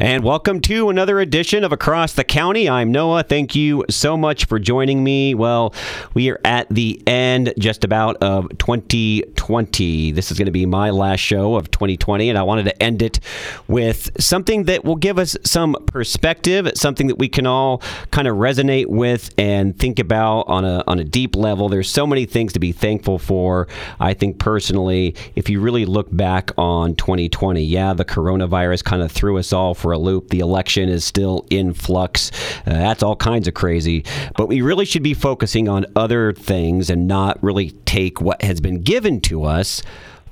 And welcome to another edition of Across the County. I'm Noah. Thank you so much for joining me. Well, we are at the end just about of 2020. This is going to be my last show of 2020, and I wanted to end it with something that will give us some perspective, something that we can all kind of resonate with and think about on a on a deep level. There's so many things to be thankful for. I think personally, if you really look back on 2020, yeah, the coronavirus kind of threw us all for for a loop. The election is still in flux. Uh, that's all kinds of crazy. But we really should be focusing on other things and not really take what has been given to us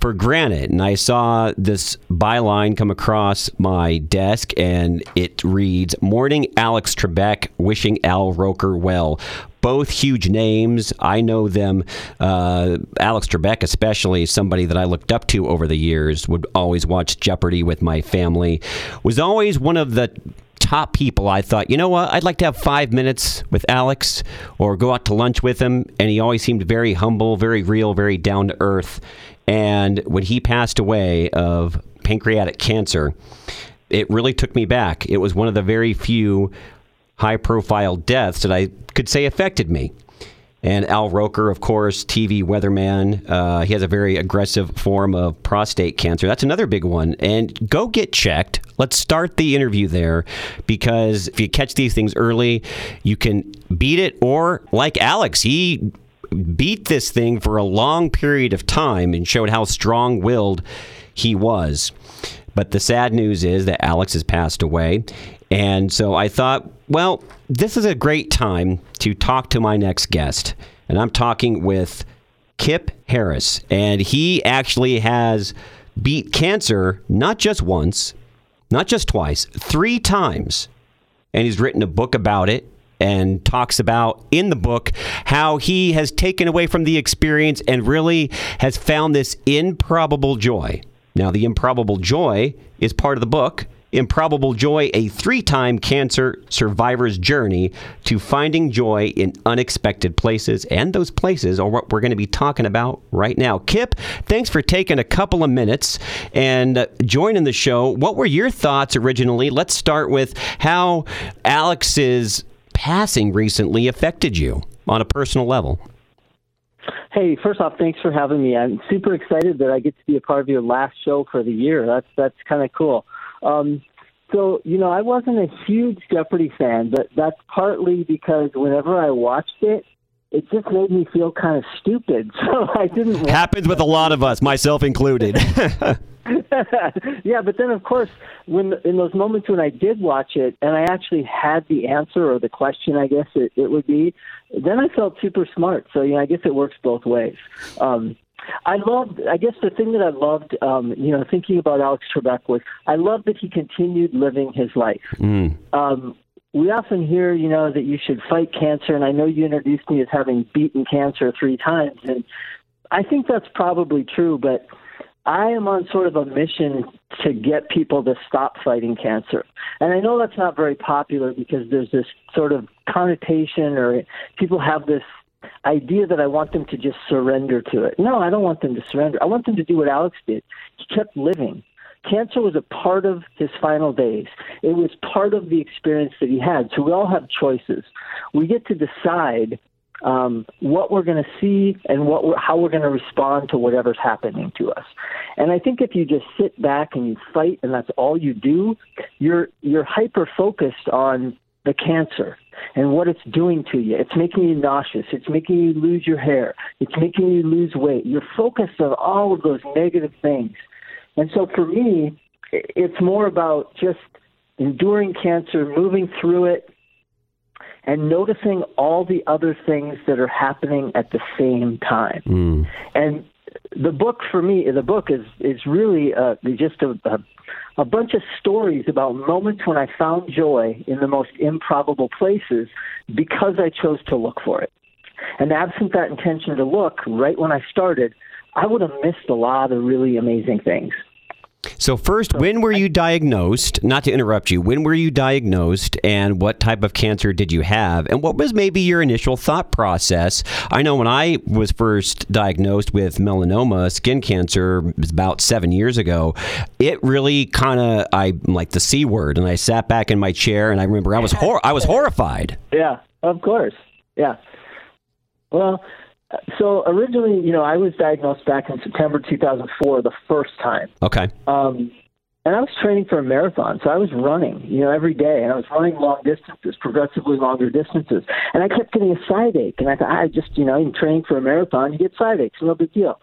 for granted. And I saw this byline come across my desk, and it reads Mourning Alex Trebek wishing Al Roker well. Both huge names. I know them. Uh, Alex Trebek, especially, somebody that I looked up to over the years, would always watch Jeopardy with my family, was always one of the top people, I thought, you know what, I'd like to have five minutes with Alex or go out to lunch with him. And he always seemed very humble, very real, very down to earth. And when he passed away of pancreatic cancer, it really took me back. It was one of the very few high profile deaths that I could say affected me. And Al Roker, of course, TV weatherman. Uh, he has a very aggressive form of prostate cancer. That's another big one. And go get checked. Let's start the interview there because if you catch these things early, you can beat it. Or, like Alex, he beat this thing for a long period of time and showed how strong willed he was. But the sad news is that Alex has passed away. And so I thought, well, this is a great time to talk to my next guest. And I'm talking with Kipp Harris. And he actually has beat cancer not just once, not just twice, three times. And he's written a book about it and talks about in the book how he has taken away from the experience and really has found this improbable joy. Now, the improbable joy is part of the book. Improbable Joy, a three time cancer survivor's journey to finding joy in unexpected places. And those places are what we're going to be talking about right now. Kipp, thanks for taking a couple of minutes and uh, joining the show. What were your thoughts originally? Let's start with how Alex's passing recently affected you on a personal level? Hey, first off, thanks for having me. I'm super excited that I get to be a part of your last show for the year. That's that's kind of cool. Um, so, you know, I wasn't a huge Jeopardy fan, but that's partly because whenever I watched it, it just made me feel kind of stupid. So I didn't. Happens with a lot of us, myself included. yeah, but then of course, when in those moments when I did watch it and I actually had the answer or the question, I guess it, it would be, then I felt super smart. So yeah, I guess it works both ways. Um, I loved. I guess the thing that I loved, um, you know, thinking about Alex Trebek was I loved that he continued living his life. Mm. Um, we often hear, you know, that you should fight cancer, and I know you introduced me as having beaten cancer three times, and I think that's probably true, but I am on sort of a mission to get people to stop fighting cancer. And I know that's not very popular because there's this sort of connotation or people have this idea that I want them to just surrender to it. No, I don't want them to surrender. I want them to do what Alex did. He kept living. Cancer was a part of his final days. It was part of the experience that he had. So we all have choices. We get to decide um, what we're going to see and what we're, how we're going to respond to whatever's happening to us. And I think if you just sit back and you fight and that's all you do, you're you're hyper focused on the cancer and what it's doing to you. It's making you nauseous. It's making you lose your hair. It's making you lose weight. You're focused on all of those negative things. And so for me, it's more about just enduring cancer, moving through it, and noticing all the other things that are happening at the same time. Mm. And the book for me, the book is is really uh, just a, a a bunch of stories about moments when I found joy in the most improbable places because I chose to look for it. And absent that intention to look, right when I started, I would have missed a lot of really amazing things. So first, when were you diagnosed? Not to interrupt you. When were you diagnosed, and what type of cancer did you have, and what was maybe your initial thought process? I know when I was first diagnosed with melanoma, skin cancer, about seven years ago. It really kind of I like the c word, and I sat back in my chair, and I remember I was hor- I was horrified. Yeah, of course. Yeah. Well, so originally, you know, I was diagnosed back in September 2004 the first time. Okay. Um, and I was training for a marathon, so I was running, you know, every day, and I was running long distances, progressively longer distances, and I kept getting a side ache, and I thought, I just, you know, I'm training for a marathon, you get side aches, no big deal.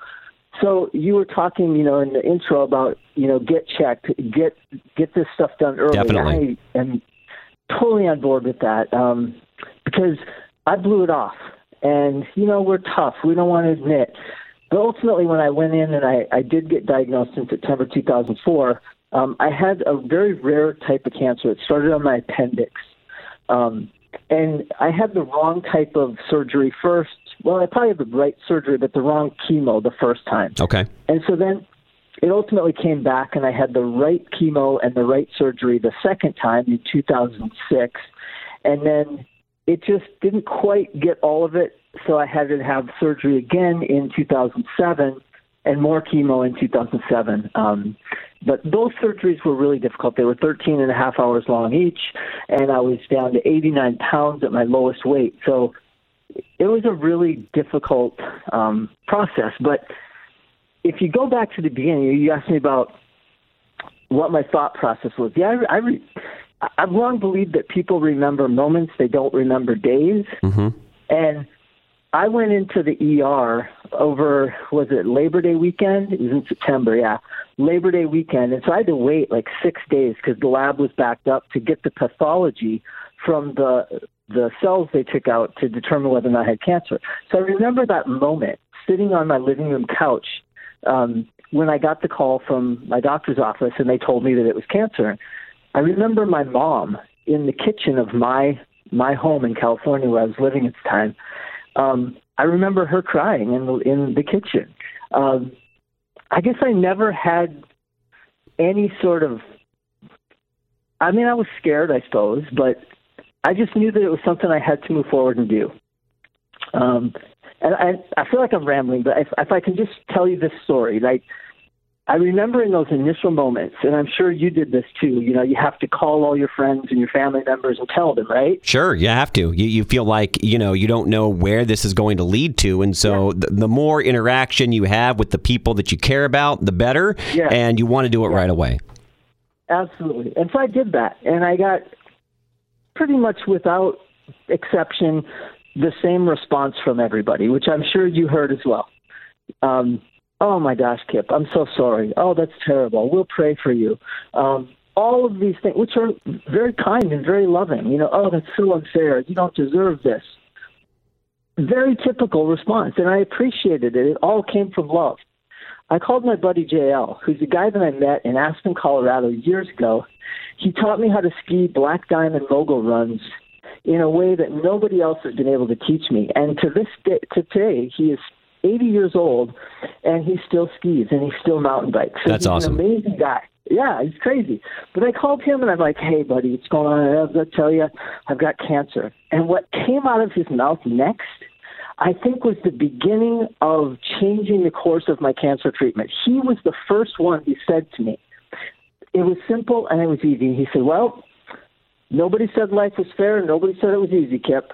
So you were talking, you know, in the intro about, you know, get checked, get get this stuff done early. Definitely. I am totally on board with that um, because I blew it off and you know we're tough. We don't want to admit. But ultimately, when I went in and I, I did get diagnosed in September 2004, um, I had a very rare type of cancer. It started on my appendix. Um, and I had the wrong type of surgery first. Well, I probably had the right surgery, but the wrong chemo the first time. Okay. And so then it ultimately came back, and I had the right chemo and the right surgery the second time in 2006. And then it just didn't quite get all of it, so I had to have surgery again in 2007 and more chemo in 2007. Um, but those surgeries were really difficult. They were 13 and a half hours long each, and I was down to 89 pounds at my lowest weight. So it was a really difficult um, process. But if you go back to the beginning, you asked me about what my thought process was. Yeah, I, I re- I've long believed that people remember moments, they don't remember days. Mm-hmm. And I went into the ER over, was it Labor Day weekend? It was in September, yeah. Labor Day weekend. And so I had to wait like six days because the lab was backed up to get the pathology from the the cells they took out to determine whether or not I had cancer. So I remember that moment sitting on my living room couch um, when I got the call from my doctor's office and they told me that it was cancer. I remember my mom in the kitchen of my my home in California where I was living at the time. Um, I remember her crying in the in the kitchen. Um, I guess I never had any sort of. I mean, I was scared, I suppose, but I just knew that it was something I had to move forward and do. Um, and I, I feel like I'm rambling, but if, if I can just tell you this story, like I remember in those initial moments, and I'm sure you did this too. You know, you have to call all your friends and your family members and tell them, right? Sure, you have to. You, you feel like you know you don't know where this is going to lead to, and so yeah. the, the, more interaction you have with the people that you care about, the better. Yeah. And you want to do it yeah. right away. Absolutely, and so I did that, and I got pretty much without exception the same response from everybody, which I'm sure you heard as well. Um, Oh my gosh, Kipp, I'm so sorry. Oh, that's terrible. We'll pray for you. Um, all of these things, which are very kind and very loving. You know, oh, that's so unfair. You don't deserve this. Very typical response, and I appreciated it. It all came from love. I called my buddy JL, who's a guy that I met in Aspen, Colorado years ago. He taught me how to ski black diamond mogul runs in a way that nobody else has been able to teach me. And to this day, to today, he is 80 years old, and he still skis and he still mountain bikes. So That's he's awesome. An amazing guy. Yeah, he's crazy. But I called him and I'm like, "Hey, buddy, what's going on?" I tell you, I've got cancer. And what came out of his mouth next, I think, was the beginning of changing the course of my cancer treatment. He was the first one who said to me, "It was simple and it was easy." He said, "Well." Nobody said life was fair. and Nobody said it was easy, Kipp.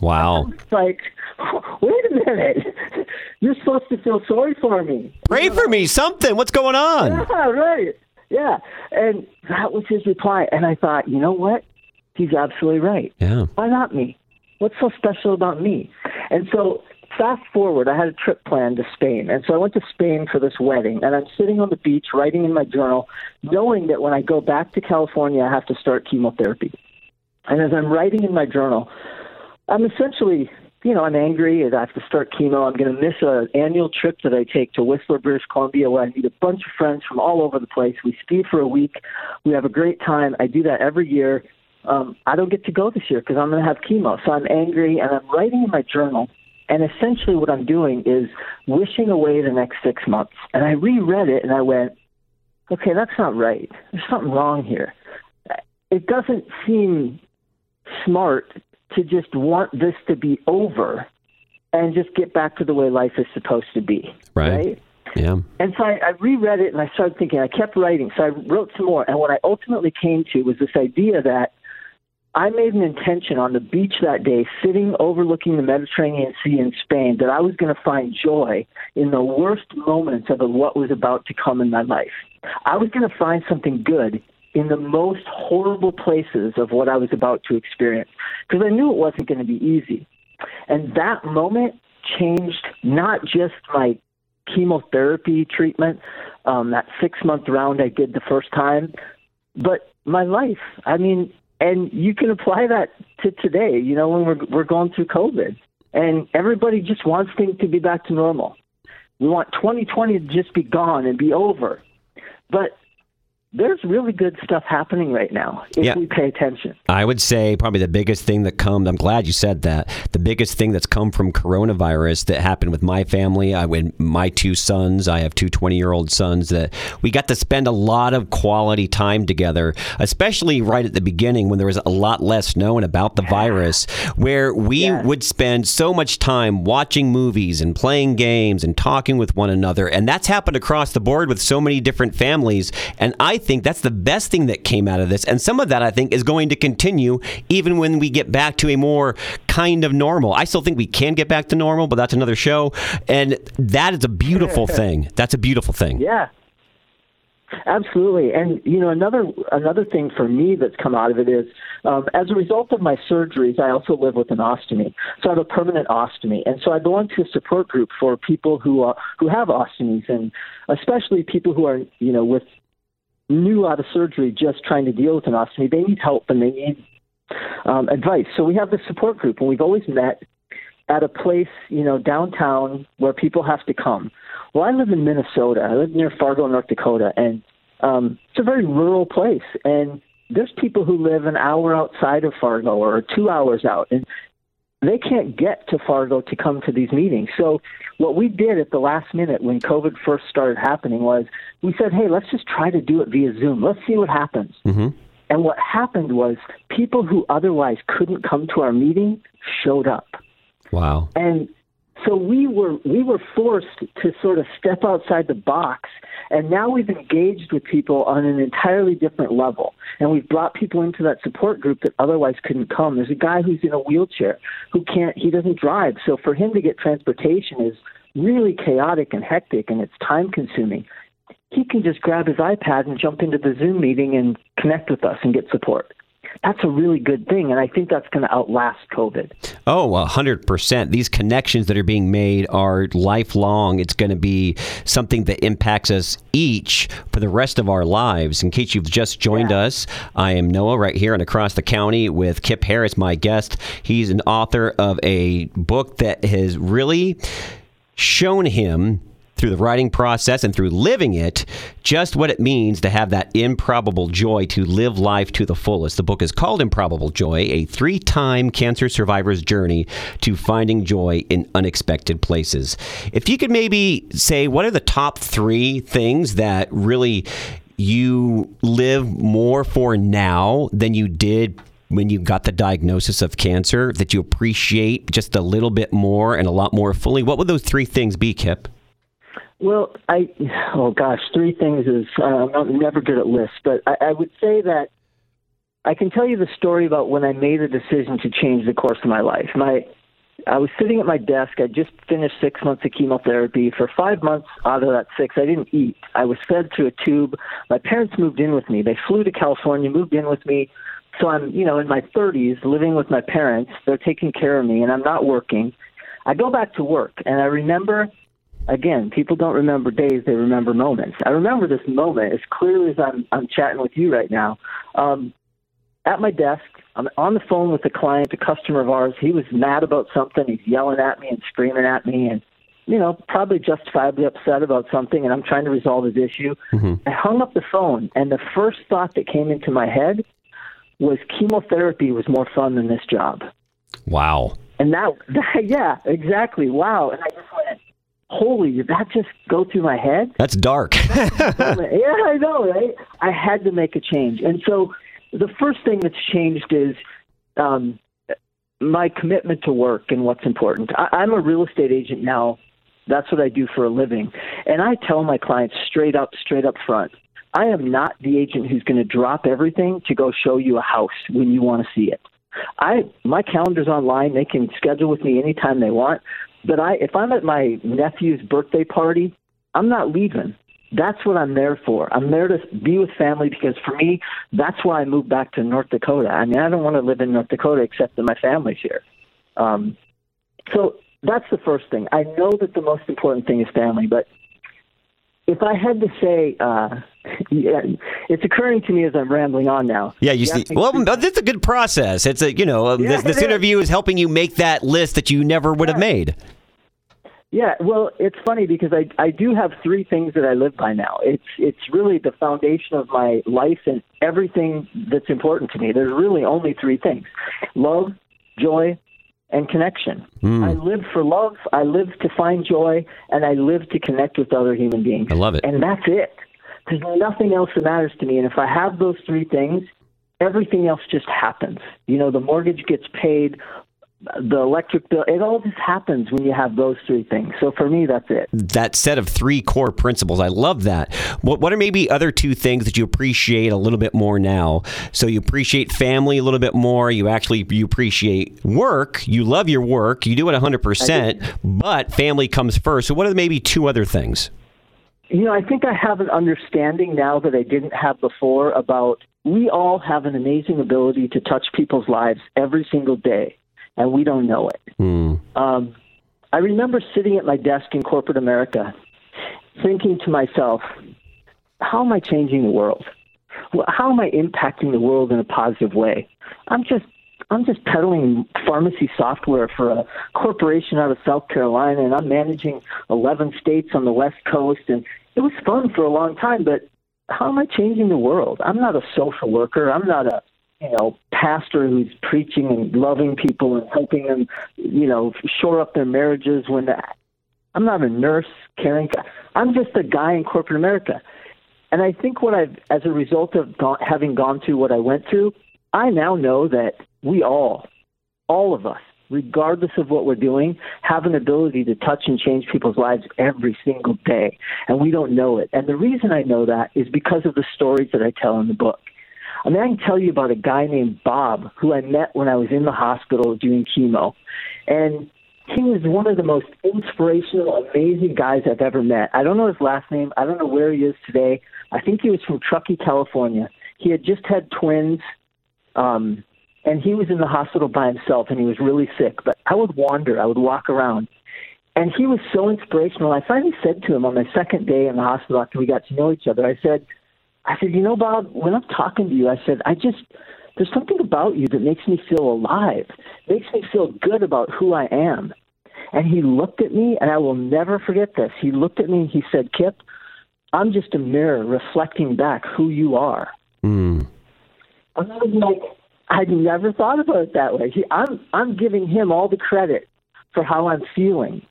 Wow. like, wait a minute. You're supposed to feel sorry for me. Pray for me, something. What's going on? Yeah, right. Yeah. And that was his reply. And I thought, you know what? He's absolutely right. Yeah. Why not me? What's so special about me? And so fast forward, I had a trip planned to Spain. And so I went to Spain for this wedding. And I'm sitting on the beach writing in my journal, knowing that when I go back to California, I have to start chemotherapy. And as I'm writing in my journal, I'm essentially, you know, I'm angry and I have to start chemo. I'm going to miss an annual trip that I take to Whistler, British Columbia, where I meet a bunch of friends from all over the place. We ski for a week. We have a great time. I do that every year. Um, I don't get to go this year because I'm going to have chemo. So I'm angry and I'm writing in my journal. And essentially, what I'm doing is wishing away the next six months. And I reread it and I went, okay, that's not right. There's something wrong here. It doesn't seem smart to just want this to be over and just get back to the way life is supposed to be. Right. right? Yeah. And so I, I reread it and I started thinking, I kept writing. So I wrote some more. And what I ultimately came to was this idea that I made an intention on the beach that day, sitting overlooking the Mediterranean Sea in Spain, that I was going to find joy in the worst moments of what was about to come in my life. I was going to find something good in the most horrible places of what I was about to experience because I knew it wasn't going to be easy. And that moment changed not just my chemotherapy treatment, um, that six month round I did the first time, but my life. I mean, and you can apply that to today, you know, when we're, we're going through COVID and everybody just wants things to be back to normal. We want 2020 to just be gone and be over. But there's really good stuff happening right now if yeah. we pay attention. I would say probably the biggest thing that come. I'm glad you said that. The biggest thing that's come from coronavirus that happened with my family, I when my two sons, I have two 20 year old sons that we got to spend a lot of quality time together, especially right at the beginning when there was a lot less known about the virus, where we Yeah. would spend so much time watching movies and playing games and talking with one another, and that's happened across the board with so many different families. And I think that's the best thing that came out of this. And some of that I think is going to continue even when we get back to a more kind of normal. I still think we can get back to normal, but that's another show. And that is a beautiful thing. That's a beautiful thing. Yeah. Absolutely, and you know another another thing for me that's come out of it is um, as a result of my surgeries, I also live with an ostomy, so I have a permanent ostomy, and so I belong to a support group for people who are who have ostomies, and especially people who are you know with new out of surgery, just trying to deal with an ostomy. They need help and they need um, advice. So we have this support group, and we've always met at a place, you know, downtown where people have to come. Well, I live in Minnesota. I live near Fargo, North Dakota, and um, it's a very rural place. And there's people who live an hour outside of Fargo or two hours out, and they can't get to Fargo to come to these meetings. So what we did at the last minute when COVID first started happening was we said, hey, let's just try to do it via Zoom. Let's see what happens. hmm And what happened was people who otherwise couldn't come to our meeting showed up. Wow. And so we were we were forced to sort of step outside the box and now we've engaged with people on an entirely different level. And we've brought people into that support group that otherwise couldn't come. There's a guy who's in a wheelchair who can't he doesn't drive. So for him to get transportation is really chaotic and hectic and it's time consuming he can just grab his ipad and jump into the zoom meeting and connect with us and get support that's a really good thing and i think that's going to outlast covid Oh, a hundred percent. These connections that are being made are lifelong. It's going to be something that impacts us each for the rest of our lives. In case you've just joined Yeah. us, I am Noah right here and across the county with Kipp Harris, my guest. He's an author of a book that has really shown him through the writing process and through living it just what it means to have that improbable joy to live life to the fullest. The book is called Improbable Joy, a three time cancer survivor's journey to finding joy in unexpected places. If you could maybe say, what are the top three things that really you live more for now than you did when you got the diagnosis of cancer that you appreciate just a little bit more and a lot more fully? What would those three things be, Kipp? Well, I oh gosh, three things is uh, I'm never good at lists, but I, I would say that I can tell you the story about when I made the decision to change the course of my life. My I was sitting at my desk. I just finished six months of chemotherapy. For five months out of that six, I didn't eat. I was fed through a tube. My parents moved in with me. They flew to California, moved in with me. So I'm, you know, in my 30s, living with my parents. They're taking care of me, and I'm not working. I go back to work, and I remember again, people don't remember days; they remember moments. I remember this moment as clearly as I'm I'm chatting with you right now. Um, at my desk, I'm on the phone with a client, a customer of ours. He was mad about something. He's yelling at me and screaming at me, and you know, probably justifiably upset about something. And I'm trying to resolve his issue. I hung up the phone, and the first thought that came into my head was chemotherapy was more fun than this job. Wow. And that, yeah, exactly. Wow. And I just holy, did that just go through my head? That's dark. yeah, I know, right? I had to make a change. And so the first thing that's changed is um, my commitment to work and what's important. I, I'm a real estate agent now. That's what I do for a living. And I tell my clients straight up, straight up front, I am not the agent who's going to drop everything to go show you a house when you want to see it. I my calendar's online. They can schedule with me anytime they want. But I if I'm at my nephew's birthday party, I'm not leaving. That's what I'm there for. I'm there to be with family because for me, that's why I moved back to North Dakota. I mean, I don't want to live in North Dakota except that my family's here. Um, so that's the first thing. I know that the most important thing is family, but if I had to say, uh, yeah, it's occurring to me as I'm rambling on now. Yeah, you see. Well, that's a good process. It's a you know um, yeah, this, this interview is helping you make that list that you never would yeah. have made. Yeah, well, it's funny because I I do have three things that I live by now. It's it's really the foundation of my life and everything that's important to me. There's really only three things: love, joy, and connection. Mm. I live for love, I live to find joy, and I live to connect with other human beings. I love it. And that's it. Because there's nothing else that matters to me. And if I have those three things, everything else just happens. You know, the mortgage gets paid, the electric bill it all just happens when you have those three things. So for me that's it. That set of three core principles i love that. What, what are maybe other two things that you appreciate a little bit more now? So you appreciate family a little bit more you actually you appreciate work you love your work you do it 100% but family comes first. So what are maybe two other things you know i think i have an understanding now that i didn't have before about we all have an amazing ability to touch people's lives every single day and we don't know it. Mm. Um, I remember sitting at my desk in corporate America, thinking to myself, "How am I changing the world? How am I impacting the world in a positive way? I'm just." I'm just peddling pharmacy software for a corporation out of South Carolina, and I'm managing 11 states on the West Coast, and it was fun for a long time. But how am I changing the world? I'm not a social worker. I'm not a you know, pastor who's preaching and loving people and helping them, you know, shore up their marriages when I'm not a nurse caring. I'm just a guy in corporate America. And I think what I've, as a result of gone, having gone through what I went through, I now know that we all, all of us, regardless of what we're doing, have an ability to touch and change people's lives every single day. And we don't know it. And the reason I know that is because of the stories that I tell in the book. I mean, I can tell you about a guy named Bob who I met when I was in the hospital doing chemo. And he was one of the most inspirational, amazing guys I've ever met. I don't know his last name. I don't know where he is today. I think he was from Truckee, California. He had just had twins, um, and he was in the hospital by himself, and he was really sick. But I would wander, I would walk around, and he was so inspirational. I finally said to him on my second day in the hospital after we got to know each other, I said, I said, you know, Bob, when I'm talking to you, I said, I just, there's something about you that makes me feel alive, makes me feel good about who I am. And he looked at me, and I will never forget this. He looked at me and he said, Kipp, I'm just a mirror reflecting back who you are. Mm. And I was like, I'd never thought about it that way. He, I'm, I'm giving him all the credit for how I'm feeling.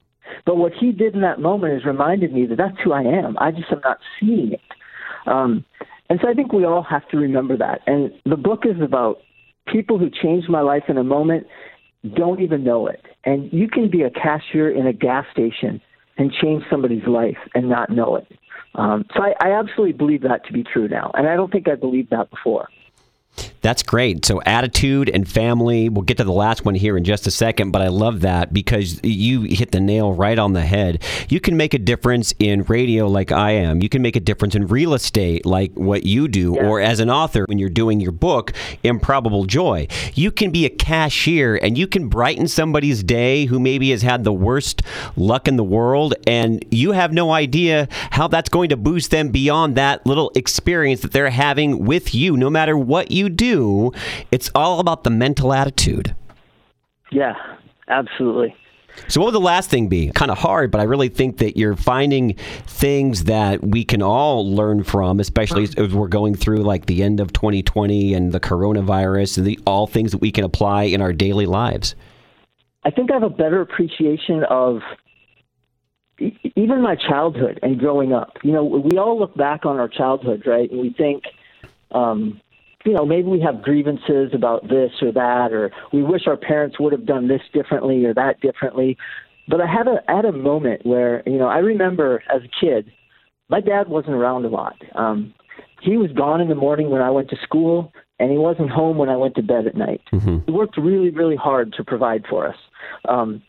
But what he did in that moment is reminded me that that's who I am. I just am not seeing it. Um, and so I think we all have to remember that. And the book is about people who changed my life in a moment don't even know it. And you can be a cashier in a gas station and change somebody's life and not know it. Um, so I, I absolutely believe that to be true now. And I don't think I believed that before. That's great. So, attitude and family. We'll get to the last one here in just a second, but I love that because you hit the nail right on the head. You can make a difference in radio like I am. You can make a difference in real estate like what you do, yeah. or as an author when you're doing your book, Improbable Joy. You can be a cashier and you can brighten somebody's day who maybe has had the worst luck in the world, and you have no idea how that's going to boost them beyond that little experience that they're having with you, no matter what you do do, it's all about the mental attitude. Yeah, absolutely. So, what would the last thing be? Kind of hard, but I really think that you're finding things that we can all learn from, especially as we're going through like the end of 2020 and the coronavirus and the, all things that we can apply in our daily lives. I think I have a better appreciation of even my childhood and growing up, you know, we all look back on our childhood, right? And we think, um, you know, maybe we have grievances about this or that, or we wish our parents would have done this differently or that differently. But I had a I had a moment where, you know, I remember as a kid, my dad wasn't around a lot. Um, he was gone in the morning when I went to school, and he wasn't home when I went to bed at night. Mm-hmm. He worked really, really hard to provide for us. Um,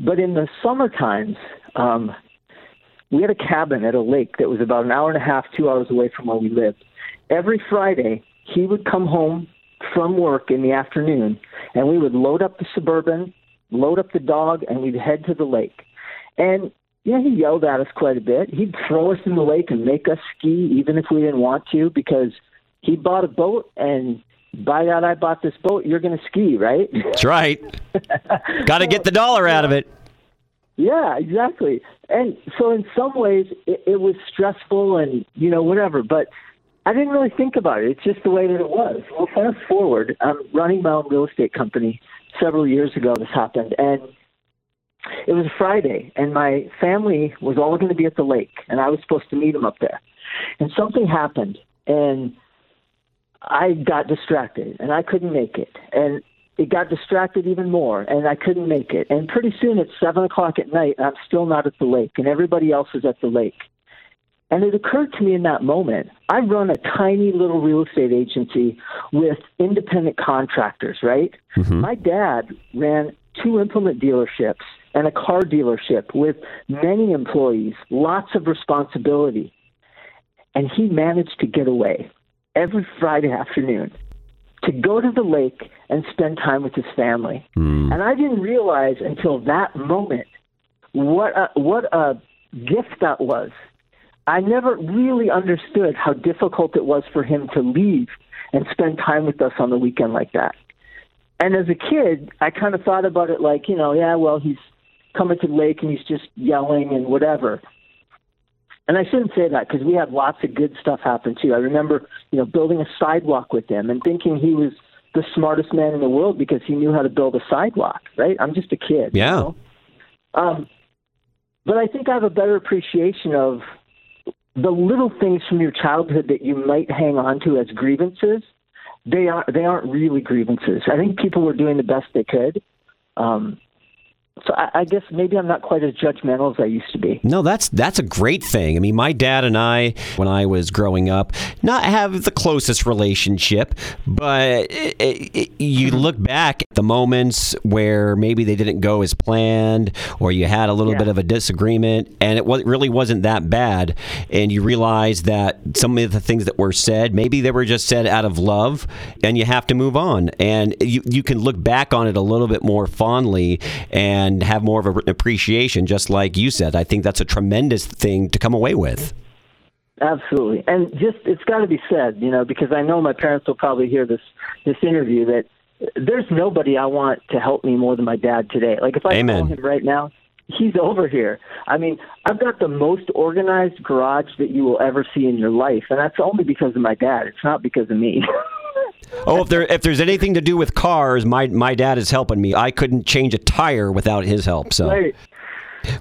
but in the summer times, um, we had a cabin at a lake that was about an hour and a half, two hours away from where we lived. Every Friday, he would come home from work in the afternoon, and we would load up the suburban, load up the dog, and we'd head to the lake. And yeah, he yelled at us quite a bit. He'd throw us in the lake and make us ski, even if we didn't want to, because he bought a boat and by that I bought this boat, you're going to ski, right? That's right. Got to get the dollar out of it. Yeah, exactly. And so in some ways it, it was stressful and you know whatever, but I didn't really think about it. It's just the way that it was. Well, fast forward, I'm running my own real estate company. Several years ago, this happened, and it was a Friday, and my family was all going to be at the lake, and I was supposed to meet them up there. And something happened, and I got distracted, and I couldn't make it. And it got distracted even more, and I couldn't make it. And pretty soon, it's seven o'clock at night, and I'm still not at the lake, and everybody else is at the lake. And it occurred to me in that moment I run a tiny little real estate agency with independent contractors, right? Mm-hmm. My dad ran two implement dealerships and a car dealership with many employees, lots of responsibility. And he managed to get away every Friday afternoon to go to the lake and spend time with his family. Mm. And I didn't realize until that moment what a, what a gift that was. I never really understood how difficult it was for him to leave and spend time with us on the weekend like that. And as a kid, I kind of thought about it like, you know, yeah, well, he's coming to the lake and he's just yelling and whatever. And I shouldn't say that because we had lots of good stuff happen too. I remember, you know, building a sidewalk with him and thinking he was the smartest man in the world because he knew how to build a sidewalk. Right? I'm just a kid. Yeah. You know? um, but I think I have a better appreciation of the little things from your childhood that you might hang on to as grievances. They are they aren't really grievances. I think people were doing the best they could. Um, so I, I, guess maybe I'm not quite as judgmental as I used to be. No, that's that's a great thing. I mean, my dad and I, when I was growing up, not have the closest relationship, but it, it, you mm-hmm. look back at the moments where maybe they didn't go as planned, or you had a little yeah. bit of a disagreement, and it was, really wasn't that bad, and you realize that some of the things that were said, maybe they were just said out of love, and you have to move on, and you you can look back on it a little bit more fondly and and have more of an appreciation, just like you said. I think that's a tremendous thing to come away with. Absolutely, and just it's got to be said, you know, because I know my parents will probably hear this this interview that there's nobody I want to help me more than my dad today. Like if I Amen. call him right now, he's over here. I mean, I've got the most organized garage that you will ever see in your life, and that's only because of my dad. It's not because of me. oh, if there if there's anything to do with cars, my my dad is helping me. I couldn't change a tire without his help. So. Right.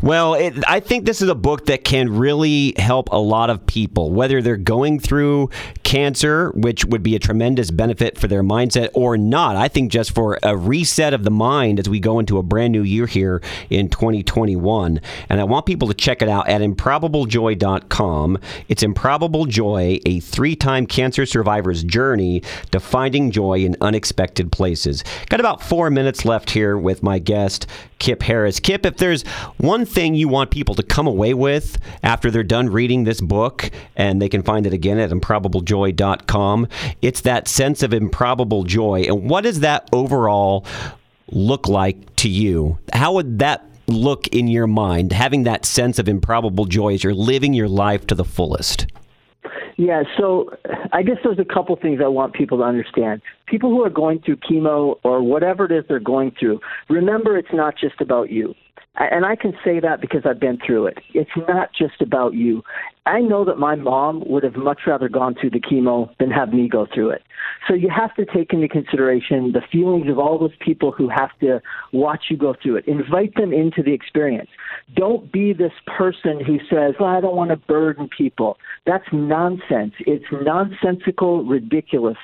Well, it, I think this is a book that can really help a lot of people, whether they're going through cancer, which would be a tremendous benefit for their mindset, or not. I think just for a reset of the mind as we go into a brand new year here in 2021. And I want people to check it out at improbablejoy.com. It's Improbable Joy, a three time cancer survivor's journey to finding joy in unexpected places. Got about four minutes left here with my guest, Kipp Harris. Kipp, if there's one thing you want people to come away with after they're done reading this book, and they can find it again at improbablejoy.com, it's that sense of improbable joy. And what does that overall look like to you? How would that look in your mind, having that sense of improbable joy as you're living your life to the fullest? Yeah, so I guess there's a couple things I want people to understand. People who are going through chemo or whatever it is they're going through, remember it's not just about you. And I can say that because I've been through it. It's not just about you. I know that my mom would have much rather gone through the chemo than have me go through it. So you have to take into consideration the feelings of all those people who have to watch you go through it. Invite them into the experience. Don't be this person who says, well, I don't want to burden people. That's nonsense. It's nonsensical, ridiculous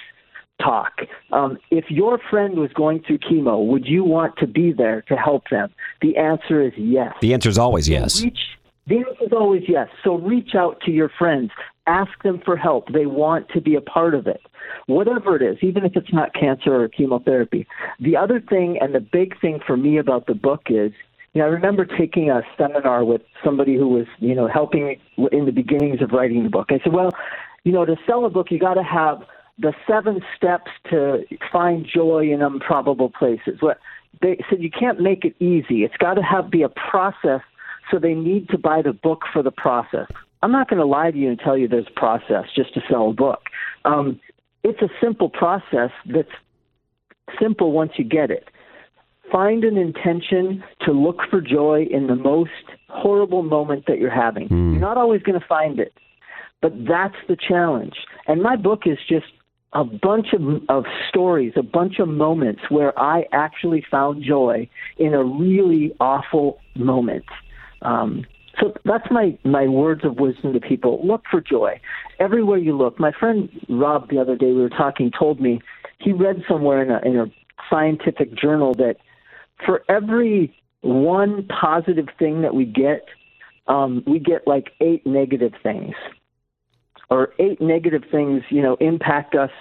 talk. Um, if your friend was going through chemo, would you want to be there to help them? The answer is yes. The answer is always yes. Reach, the answer is always yes. So reach out to your friends. Ask them for help. They want to be a part of it. Whatever it is, even if it's not cancer or chemotherapy. The other thing and the big thing for me about the book is you know, I remember taking a seminar with somebody who was, you know, helping in the beginnings of writing the book. I said, well, you know, to sell a book, you got to have the seven steps to find joy in improbable places. What they said you can't make it easy. It's got to have be a process. So they need to buy the book for the process. I'm not going to lie to you and tell you there's a process just to sell a book. Um, it's a simple process that's simple once you get it. Find an intention to look for joy in the most horrible moment that you're having. Mm. You're not always going to find it, but that's the challenge. And my book is just a bunch of, of stories, a bunch of moments where I actually found joy in a really awful moment. Um, so that's my, my words of wisdom to people. Look for joy everywhere you look. My friend Rob, the other day, we were talking, told me he read somewhere in a, in a scientific journal that for every one positive thing that we get, um, we get like eight negative things or eight negative things, you know, impact us,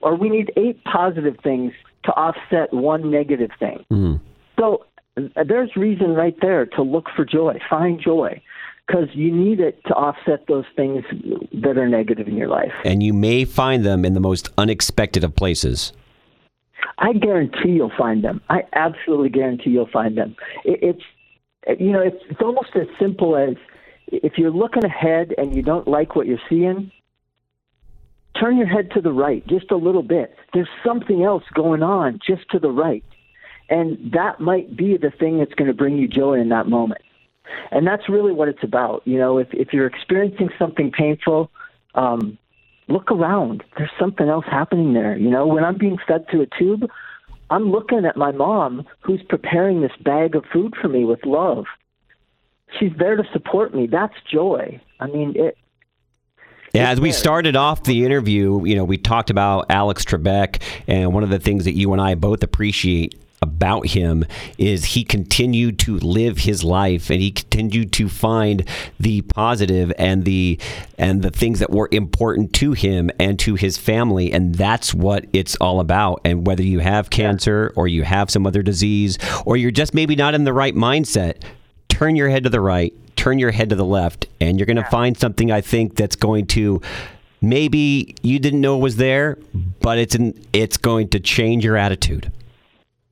or we need eight positive things to offset one negative thing. Mm. So uh, there's reason right there to look for joy, find joy, because you need it to offset those things that are negative in your life. And you may find them in the most unexpected of places. I guarantee you'll find them. I absolutely guarantee you'll find them. It, it's you know, it's, it's almost as simple as if you're looking ahead and you don't like what you're seeing, turn your head to the right just a little bit. There's something else going on just to the right. And that might be the thing that's going to bring you joy in that moment. And that's really what it's about. You know, if, if you're experiencing something painful, um, look around. There's something else happening there. You know, when I'm being fed through a tube, I'm looking at my mom who's preparing this bag of food for me with love she's there to support me. That's joy. I mean, it. Yeah, as we started off the interview, you know, we talked about Alex Trebek, and one of the things that you and I both appreciate about him is he continued to live his life and he continued to find the positive and the and the things that were important to him and to his family. And that's what it's all about. And whether you have cancer or you have some other disease or you're just maybe not in the right mindset turn your head to the right, turn your head to the left, and you're going to find something I think that's going to maybe you didn't know was there, but it's an, it's going to change your attitude.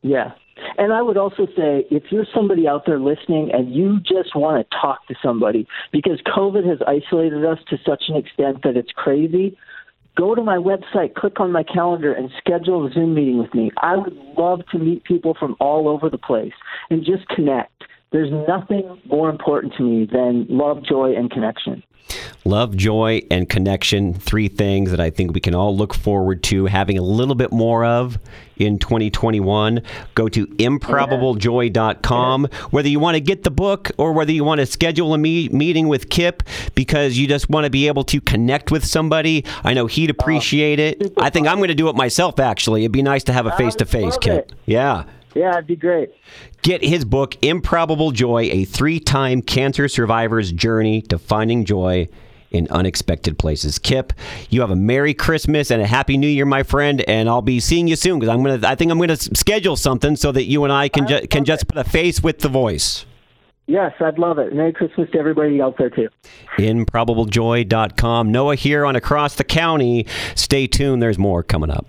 Yeah. And I would also say if you're somebody out there listening and you just want to talk to somebody because COVID has isolated us to such an extent that it's crazy, go to my website, click on my calendar, and schedule a Zoom meeting with me. I would love to meet people from all over the place and just connect. There's nothing more important to me than love, joy, and connection. Love, joy, and connection. Three things that I think we can all look forward to having a little bit more of in 2021. Go to improbablejoy.com. Whether you want to get the book or whether you want to schedule a me- meeting with Kipp because you just want to be able to connect with somebody, I know he'd appreciate it. I think I'm going to do it myself, actually. It'd be nice to have a face to face, Kipp. Yeah. Yeah, it'd be great. Get his book, Improbable Joy A Three Time Cancer Survivor's Journey to Finding Joy in Unexpected Places. Kipp, you have a Merry Christmas and a Happy New Year, my friend, and I'll be seeing you soon because I'm gonna. I think I'm gonna schedule something so that you and I can ju- can just put a face with the voice. Yes, I'd love it. Merry Christmas to everybody out there, too. Improbablejoy.com. Noah here on Across the County. Stay tuned. There's more coming up.